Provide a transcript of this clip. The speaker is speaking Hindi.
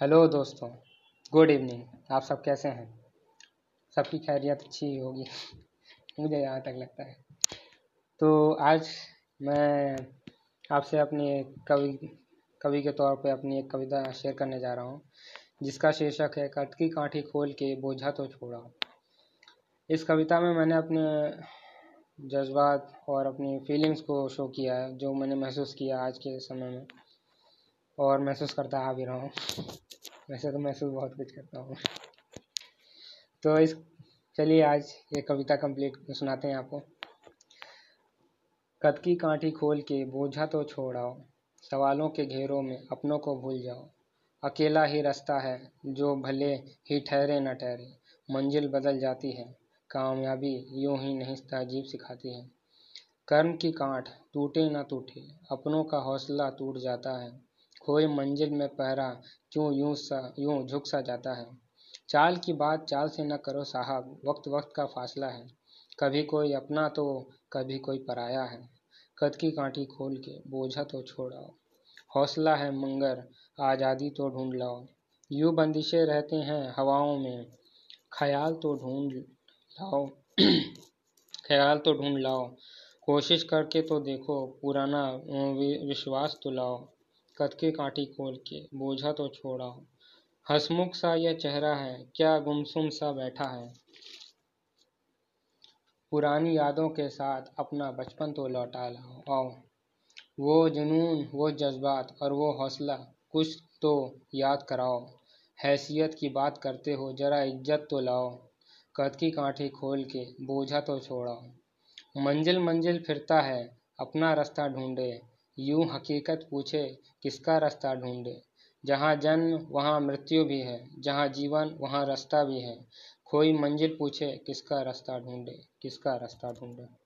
हेलो दोस्तों, गुड इवनिंग। आप सब कैसे हैं? सबकी खैरियत अच्छी होगी। मुझे यहाँ तक लगता है। तो आज मैं आपसे अपनी कवि कवि के तौर पे अपनी एक कविता शेयर करने जा रहा हूँ, जिसका शीर्षक है, कटकी कांठी खोल के बोझा तो छोड़ा। इस कविता में मैंने अपने जज्बात और अपनी फीलिंग्स को शो किया है, जो मैंने महसूस किया आज के समय में। और महसूस करता आ भी रहा हूँ। वैसे तो महसूस बहुत कुछ करता हूँ। तो इस, चलिए आज ये कविता कंप्लीट सुनाते हैं आपको। कद की कांठी खोल के बोझा तो छोड़ाओ सवालों के घेरों में अपनों को भूल जाओ। अकेला ही रास्ता है, जो भले ही ठहरे न ठहरे, मंजिल बदल जाती है, कामयाबी यूँ ही नहीं तहजीब सिखाती है। कर्म की कांठ टूटे ना टूटे, अपनों का हौसला टूट जाता है खोई मंजिल में पहरा क्यों यूँ सा, यूँ झुक सा जाता है। चाल की बात चाल से न करो साहब वक्त वक्त का फासला है। कभी कोई अपना तो कभी कोई पराया है। कद की कांटी खोल के बोझा तो छोड़ाओ हौसला है मंगर, आज़ादी तो ढूंढ लाओ। यूँ बंदिशें रहते हैं हवाओं में, ख्याल तो ढूंढ लाओ। ख्याल तो ढूंढ लाओ। कोशिश करके तो देखो, पुराना विश्वास तो लाओ। कद के कांटी खोल के, बोझा तो छोड़ा हो। हसमुख सा यह चेहरा है, क्या गुमसुम सा बैठा है? पुरानी यादों के साथ अपना बचपन तो लौटा लाओ आओ। वो जुनून, वो जज्बात और वो हौसला, कुछ तो याद कराओ। हैसियत की बात करते हो, जरा इज़्ज़त तो लाओ। कद की कांठी खोल के, बोझा तो छोड़ाओ मंजिल मंजिल फिरता है, अपना रास्ता ढूंढे। यूँ हकीकत पूछे, किसका रास्ता ढूंढे? जहाँ जन्म, वहाँ मृत्यु भी है, जहाँ जीवन, वहाँ रास्ता भी है। कोई मंजिल पूछे, किसका रास्ता ढूंढे, किसका रास्ता ढूंढे?